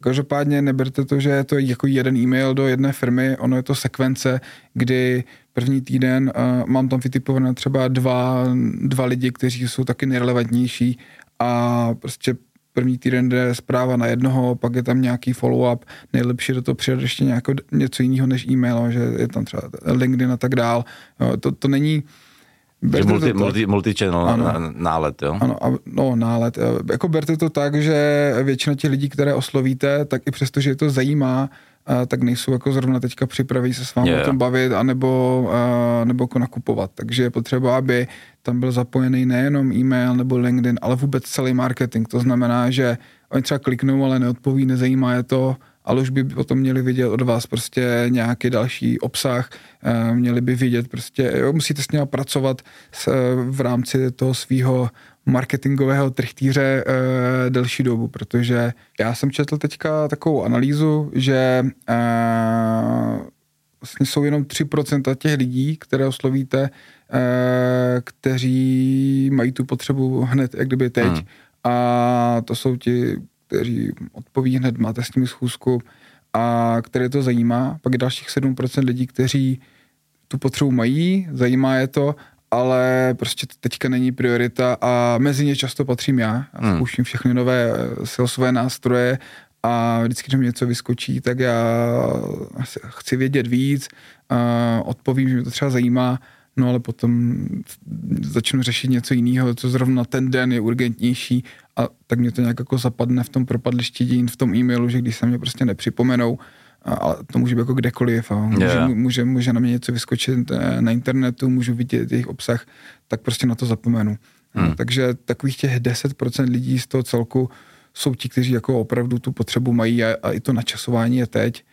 Každopádně neberte to, že je to jako jeden e-mail do jedné firmy, ono je to sekvence, kdy první týden uh, mám tam vytipované třeba dva, dva lidi, kteří jsou taky nejrelevantnější a prostě první týden jde zpráva na jednoho, pak je tam nějaký follow-up, nejlepší do toho přidat ještě nějako, něco jiného než e-mail, že je tam třeba LinkedIn a tak dál. Jo, to, to není, že multi, to multi, multi-channel ano, nálet, jo? Ano, a, no nálet. Jako berte to tak, že většina těch lidí, které oslovíte, tak i přesto, že je to zajímá, a, tak nejsou jako zrovna teďka připraví se s vámi yeah. o tom bavit, anebo, a, nebo jako nakupovat. Takže je potřeba, aby tam byl zapojený nejenom e-mail nebo LinkedIn, ale vůbec celý marketing. To znamená, že oni třeba kliknou, ale neodpoví, nezajímá je to, ale už by potom měli vidět od vás prostě nějaký další obsah, měli by vidět prostě, jo, musíte s ním pracovat s, v rámci toho svého marketingového trichtýře e, delší dobu, protože já jsem četl teďka takovou analýzu, že e, vlastně jsou jenom 3% těch lidí, které oslovíte, e, kteří mají tu potřebu hned, jak kdyby teď. Hmm. A to jsou ti, kteří odpoví hned, máte s nimi schůzku a které to zajímá. Pak je dalších 7% lidí, kteří tu potřebu mají, zajímá je to ale prostě to teďka není priorita a mezi ně často patřím já. Hmm. zkouším všechny nové eh, salesové nástroje a vždycky, když mi něco vyskočí, tak já chci vědět víc, a odpovím, že mě to třeba zajímá, no ale potom začnu řešit něco jiného, co zrovna ten den je urgentnější a tak mě to nějak jako zapadne v tom propadlišti dějin, v tom e-mailu, že když se mě prostě nepřipomenou, ale to může být jako kdekoliv. A může, yeah. může, může na mě něco vyskočit eh, na internetu, můžu vidět jejich obsah, tak prostě na to zapomenu. Hmm. Takže takových těch 10% lidí z toho celku jsou ti, kteří jako opravdu tu potřebu mají a, a i to načasování je teď.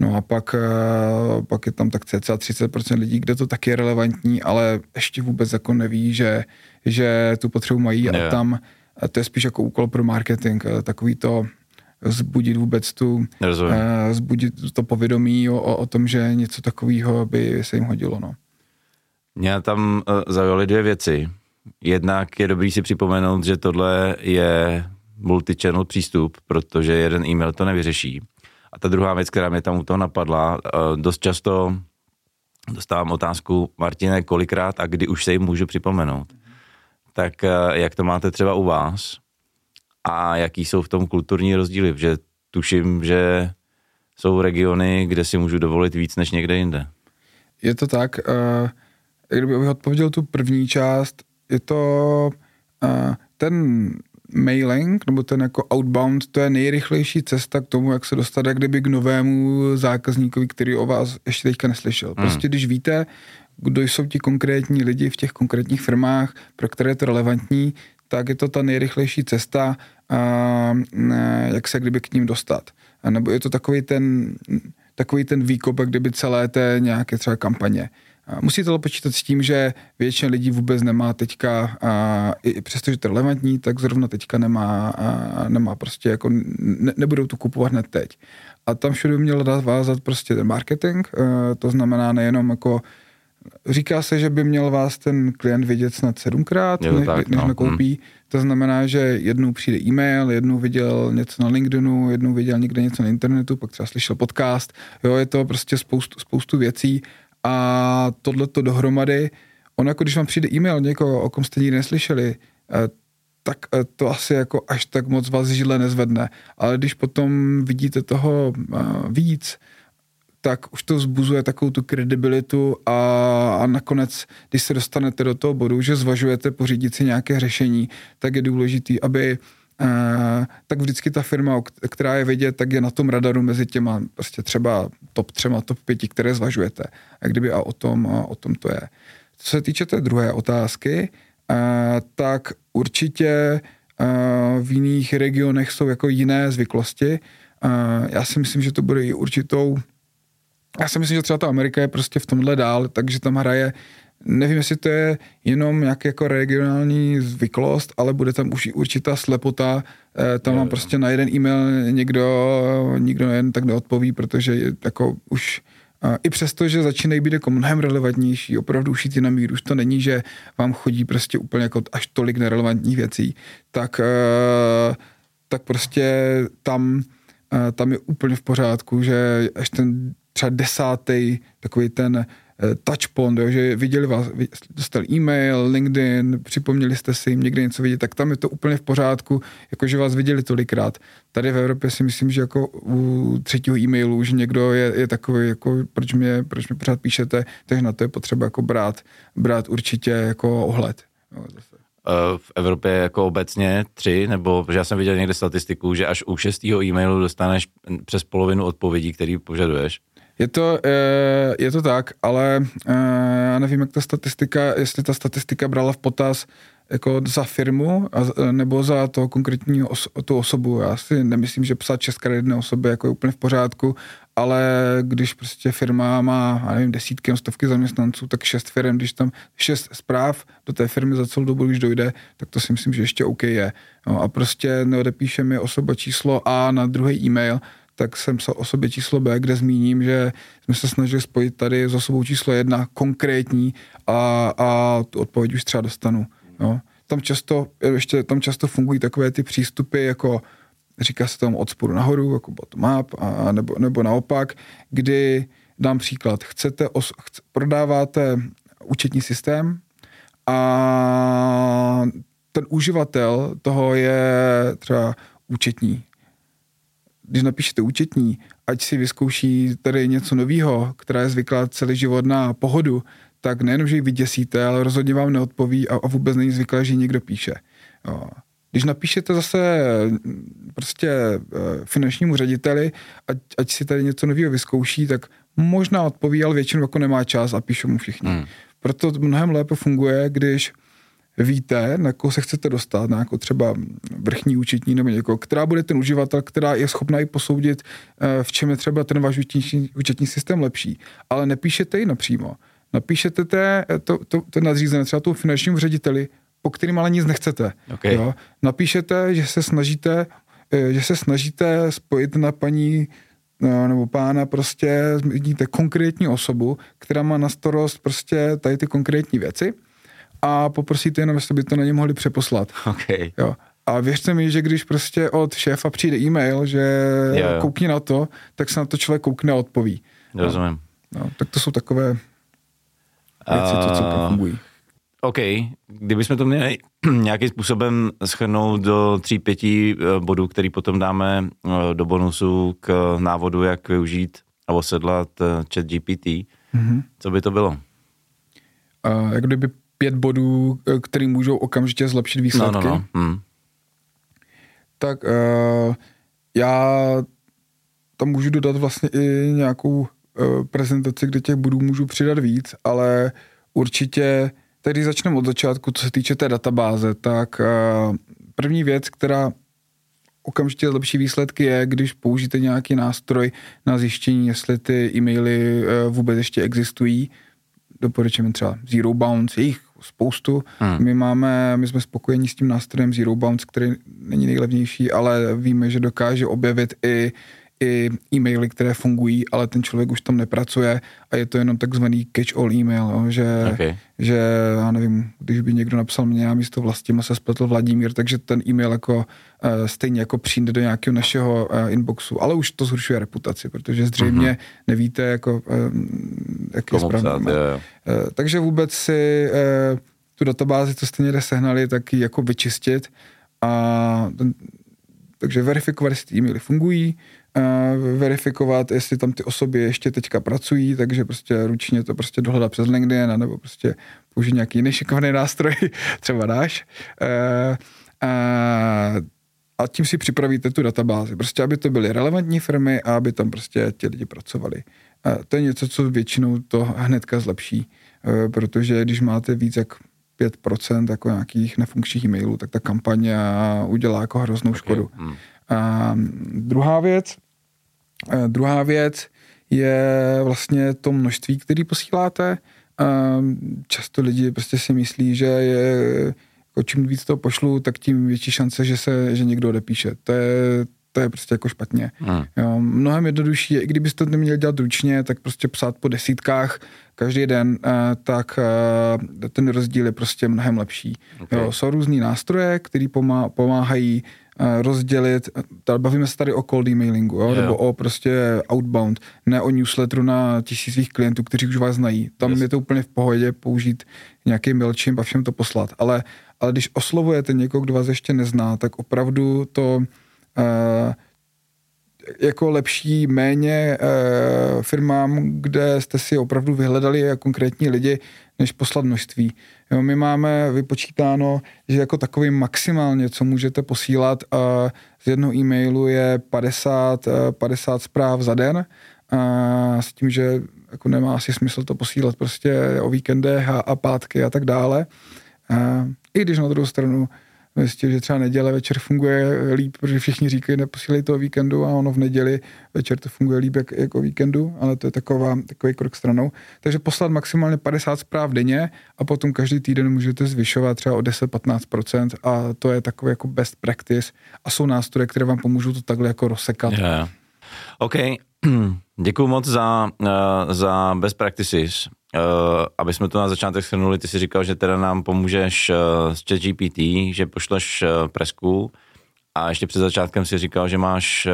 No a pak, eh, pak je tam tak cca 30% lidí, kde to taky je relevantní, ale ještě vůbec jako neví, že, že tu potřebu mají yeah. a tam a to je spíš jako úkol pro marketing, eh, takový to zbudit vůbec tu, uh, zbudit to povědomí o, o, o tom, že něco takového by se jim hodilo. No. Mě tam uh, zaujaly dvě věci. Jednak je dobrý si připomenout, že tohle je multi-channel přístup, protože jeden e-mail to nevyřeší. A ta druhá věc, která mě tam u toho napadla, uh, dost často dostávám otázku, Martine, kolikrát a kdy už se jim můžu připomenout. tak jak to máte třeba u vás a jaký jsou v tom kulturní rozdíly, že tuším, že jsou regiony, kde si můžu dovolit víc než někde jinde. Je to tak, uh, kdybych odpověděl tu první část, je to uh, ten mailing, nebo ten jako outbound, to je nejrychlejší cesta k tomu, jak se dostat jak kdyby k novému zákazníkovi, který o vás ještě teďka neslyšel. Hmm. Prostě když víte, kdo jsou ti konkrétní lidi v těch konkrétních firmách, pro které je to relevantní, tak je to ta nejrychlejší cesta, a, jak se kdyby k ním dostat. A nebo je to takový ten, takový ten výkop, kdyby celé té nějaké třeba kampaně. Musíte ale počítat s tím, že většina lidí vůbec nemá teďka, a i přestože to je relevantní, tak zrovna teďka nemá, a nemá prostě jako, ne, nebudou to kupovat hned teď. A tam všude by měl dát vázat prostě ten marketing, to znamená nejenom jako Říká se, že by měl vás ten klient vidět snad sedmkrát, než, tak, než no. koupí. Hmm. To znamená, že jednou přijde e-mail, jednou viděl něco na LinkedInu, jednou viděl někde něco na internetu, pak třeba slyšel podcast. Jo, je to prostě spoustu, spoustu věcí a tohle to dohromady, on jako když vám přijde e-mail někoho, o kom jste nikdy neslyšeli, eh, tak eh, to asi jako až tak moc vás židle nezvedne. Ale když potom vidíte toho eh, víc, tak už to vzbuzuje takovou tu kredibilitu a, a nakonec, když se dostanete do toho bodu, že zvažujete pořídit si nějaké řešení, tak je důležitý, aby Uh, tak vždycky ta firma, která je vidět, tak je na tom radaru mezi těma prostě třeba top třema, top pěti, které zvažujete. A kdyby a o tom, a o tom to je. Co se týče té druhé otázky, uh, tak určitě uh, v jiných regionech jsou jako jiné zvyklosti. Já si myslím, že to bude i určitou já si myslím, že třeba ta Amerika je prostě v tomhle dál, takže tam hraje nevím, jestli to je jenom nějak jako regionální zvyklost, ale bude tam už určitá slepota, eh, tam vám prostě na jeden e-mail někdo, nikdo jen tak neodpoví, protože je jako už i přesto, že začínají být jako mnohem relevantnější, opravdu ušitý na míru, už to není, že vám chodí prostě úplně jako až tolik nerelevantních věcí, tak, eh, tak prostě tam, eh, tam je úplně v pořádku, že až ten třeba desátý takový ten uh, touchpoint, jo, že viděli vás, dostali e-mail, LinkedIn, připomněli jste si jim někde něco vidět, tak tam je to úplně v pořádku, jakože vás viděli tolikrát. Tady v Evropě si myslím, že jako u třetího e-mailu už někdo je, je takový, jako proč mě, proč mě pořád píšete, takže na to je potřeba jako brát, brát určitě jako ohled. Jo, zase eh, v Evropě jako obecně tři, nebo že já jsem viděl někde statistiku, že až u šestého e-mailu dostaneš přes polovinu odpovědí, který požaduješ. Je to, eh, je to tak, ale eh, já nevím, jak ta statistika, jestli ta statistika brala v potaz jako za firmu a, nebo za toho konkrétní os, tu osobu. Já si nemyslím, že psát česká jedné osoby jako je úplně v pořádku, ale když prostě firma má, já nevím, desítky, stovky zaměstnanců, tak šest firm, když tam šest zpráv do té firmy za celou dobu, když dojde, tak to si myslím, že ještě OK je. No a prostě neodepíše mi osoba číslo A na druhý e-mail, tak jsem psal o sobě číslo B, kde zmíním, že jsme se snažili spojit tady s osobou číslo jedna konkrétní a, a tu odpověď už třeba dostanu. Jo. Tam často, ještě tam často fungují takové ty přístupy, jako říká se tam od sporu nahoru, jako bottom up, a, nebo, nebo naopak, kdy dám příklad, chcete, os, chc, prodáváte účetní systém a ten uživatel toho je třeba účetní když napíšete účetní, ať si vyzkouší tady něco nového, která je zvyklá celý život na pohodu, tak nejenom, že ji vyděsíte, ale rozhodně vám neodpoví a, a vůbec není zvyklé, že ji někdo píše. Jo. Když napíšete zase prostě eh, finančnímu řediteli, ať, ať si tady něco nového vyzkouší, tak možná odpoví, ale většinou jako nemá čas a píšou mu všichni. Hmm. Proto mnohem lépe funguje, když víte, na koho se chcete dostat, na jako třeba vrchní účetní nebo někoho, která bude ten uživatel, která je schopná i posoudit, eh, v čem je třeba ten váš účetní, účetní systém lepší. Ale nepíšete ji napřímo. Napíšete té, eh, to, to, to nadřízené, třeba tomu finančnímu řediteli, po kterým ale nic nechcete. Okay. Jo? Napíšete, že se snažíte eh, že se snažíte spojit na paní nebo pána prostě zmíníte konkrétní osobu, která má na starost prostě tady ty konkrétní věci a poprosíte jenom, jestli by to na ně mohli přeposlat. Okay. Jo. A věřte mi, že když prostě od šéfa přijde e-mail, že jo, jo. koukni na to, tak se na to člověk koukne a odpoví. Rozumím. No, tak to jsou takové věci, uh, co celkem fungují. OK, kdybychom to měli nějakým způsobem schrnout do tří, pěti eh, bodů, který potom dáme eh, do bonusu k návodu, jak využít a osedlat eh, chat GPT. Mm-hmm. Co by to bylo? Uh, jak kdyby pět bodů, který můžou okamžitě zlepšit výsledky. No, no, no. Hmm. Tak uh, já tam můžu dodat vlastně i nějakou uh, prezentaci, kde těch bodů můžu přidat víc, ale určitě když začneme od začátku, co se týče té databáze, tak uh, první věc, která okamžitě lepší výsledky je, když použijete nějaký nástroj na zjištění, jestli ty e-maily vůbec ještě existují. Doporučujeme třeba Zero Bounce, jejich spoustu. Hmm. My máme, my jsme spokojení s tím nástrojem Zero Bounce, který není nejlevnější, ale víme, že dokáže objevit i i e-maily, které fungují, ale ten člověk už tam nepracuje a je to jenom takzvaný catch-all e-mail, jo, že, okay. že já nevím, když by někdo napsal mě a místo Vlastima se spletl Vladimír, takže ten e-mail jako uh, stejně jako přijde do nějakého našeho uh, inboxu, ale už to zhoršuje reputaci, protože zřejmě uh-huh. nevíte, jako, uh, jaký je správný. Uh, takže vůbec si uh, tu databázi, co jste někde sehnali, tak ji jako vyčistit a ten, takže verifikovat, jestli ty e-maily fungují, verifikovat, jestli tam ty osoby ještě teďka pracují, takže prostě ručně to prostě dohledat přes LinkedIn, nebo prostě použít nějaký jiný šikovný nástroj, třeba dáš. A tím si připravíte tu databázi. Prostě, aby to byly relevantní firmy a aby tam prostě ti lidi pracovali. A to je něco, co většinou to hnedka zlepší, e, protože když máte víc jak 5% jako nějakých nefunkčních e-mailů, tak ta kampaně udělá jako hroznou okay. škodu. Hmm. A druhá věc, a druhá věc je vlastně to množství, který posíláte. A často lidi prostě si myslí, že je, jako čím víc to pošlu, tak tím větší šance, že se že někdo odepíše. To je, to je prostě jako špatně. Hmm. Jo, mnohem jednodušší je, i kdybyste to neměli dělat ručně, tak prostě psát po desítkách každý den, tak ten rozdíl je prostě mnohem lepší. Okay. Jo, jsou různý nástroje, které pomáhají rozdělit, bavíme se tady o cold emailingu, jo? Yeah. nebo o prostě outbound, ne o newsletteru na tisíc svých klientů, kteří už vás znají. Tam yes. je to úplně v pohodě použít nějaký MailChimp a všem to poslat. Ale, ale když oslovujete někoho, kdo vás ještě nezná, tak opravdu to uh, jako lepší méně uh, firmám, kde jste si opravdu vyhledali konkrétní lidi, než poslat množství. Jo, my máme vypočítáno, že jako takový maximálně, co můžete posílat uh, z jednoho e-mailu je 50, uh, 50 zpráv za den uh, s tím, že jako nemá asi smysl to posílat prostě o víkendech a, a pátky a tak dále. Uh, I když na druhou stranu zjistil, že třeba neděle večer funguje líp, protože všichni říkají, neposílej to víkendu a ono v neděli večer to funguje líp jak, jako víkendu, ale to je taková, takový krok stranou. Takže poslat maximálně 50 zpráv denně a potom každý týden můžete zvyšovat třeba o 10-15% a to je takový jako best practice a jsou nástroje, které vám pomůžou to takhle jako rozsekat. Yeah. OK, děkuji moc za, uh, za best practices. Uh, aby jsme to na začátek shrnuli, ty si říkal, že teda nám pomůžeš uh, s ChatGPT, že pošleš presku a ještě před začátkem si říkal, že máš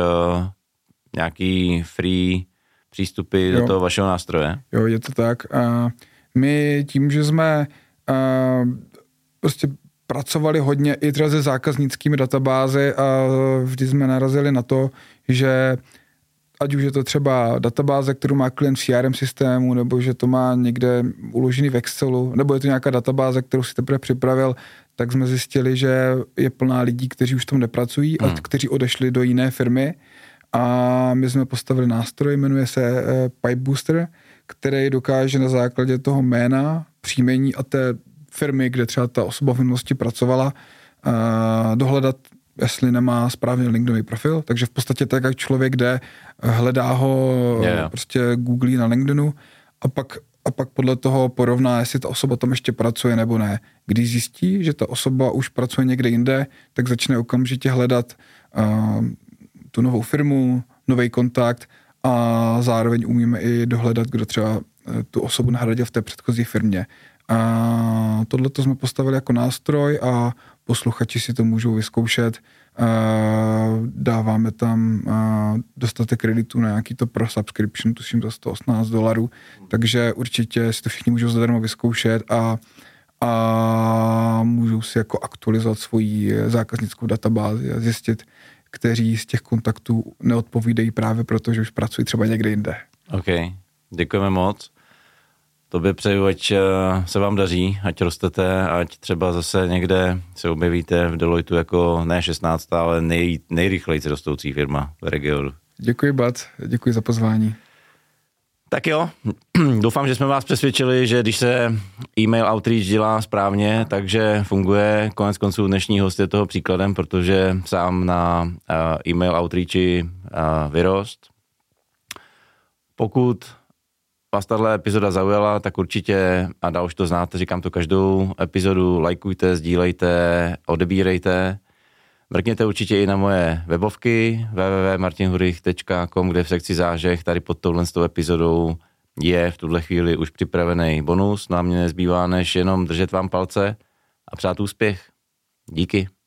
nějaký free přístupy jo. do toho vašeho nástroje. Jo, je to tak. Uh, my tím, že jsme prostě pracovali hodně i třeba se zákaznickými databázy a vždy jsme narazili na to, že ať už je to třeba databáze, kterou má klient v CRM systému, nebo že to má někde uložený v Excelu, nebo je to nějaká databáze, kterou si teprve připravil, tak jsme zjistili, že je plná lidí, kteří už tam nepracují hmm. a kteří odešli do jiné firmy. A my jsme postavili nástroj, jmenuje se uh, Pipe Booster, který dokáže na základě toho jména, příjmení a té firmy, kde třeba ta osoba v minulosti pracovala, uh, dohledat jestli nemá správně LinkedInový profil, takže v podstatě tak, jak člověk jde, hledá ho yeah. prostě googlí na LinkedInu a pak, a pak podle toho porovná, jestli ta osoba tam ještě pracuje nebo ne. Když zjistí, že ta osoba už pracuje někde jinde, tak začne okamžitě hledat uh, tu novou firmu, nový kontakt a zároveň umíme i dohledat, kdo třeba tu osobu nahradil v té předchozí firmě. A tohle to jsme postavili jako nástroj a posluchači si to můžou vyzkoušet. Dáváme tam dostatek kreditů na nějaký to pro subscription, tuším za 118 dolarů, takže určitě si to všichni můžou zadarmo vyzkoušet a a můžou si jako aktualizovat svoji zákaznickou databázi a zjistit, kteří z těch kontaktů neodpovídají právě proto, že už pracují třeba někde jinde. OK, děkujeme moc. Tobě přeju, ať eh, se vám daří, ať rostete, ať třeba zase někde se objevíte v Deloitu jako ne 16, ale nej, nejrychleji rostoucí firma v regionu. Děkuji, Bat, děkuji za pozvání. Tak jo, doufám, že jsme vás přesvědčili, že když se e-mail outreach dělá správně, takže funguje. Konec konců dnešní host je toho příkladem, protože sám na eh, e-mail outreachi eh, vyrost. Pokud vás tahle epizoda zaujala, tak určitě, a dál už to znáte, říkám to každou epizodu, lajkujte, sdílejte, odebírejte. Mrkněte určitě i na moje webovky www.martinhurich.com, kde v sekci zážeh tady pod touhle epizodou je v tuhle chvíli už připravený bonus. A mě nezbývá než jenom držet vám palce a přát úspěch. Díky.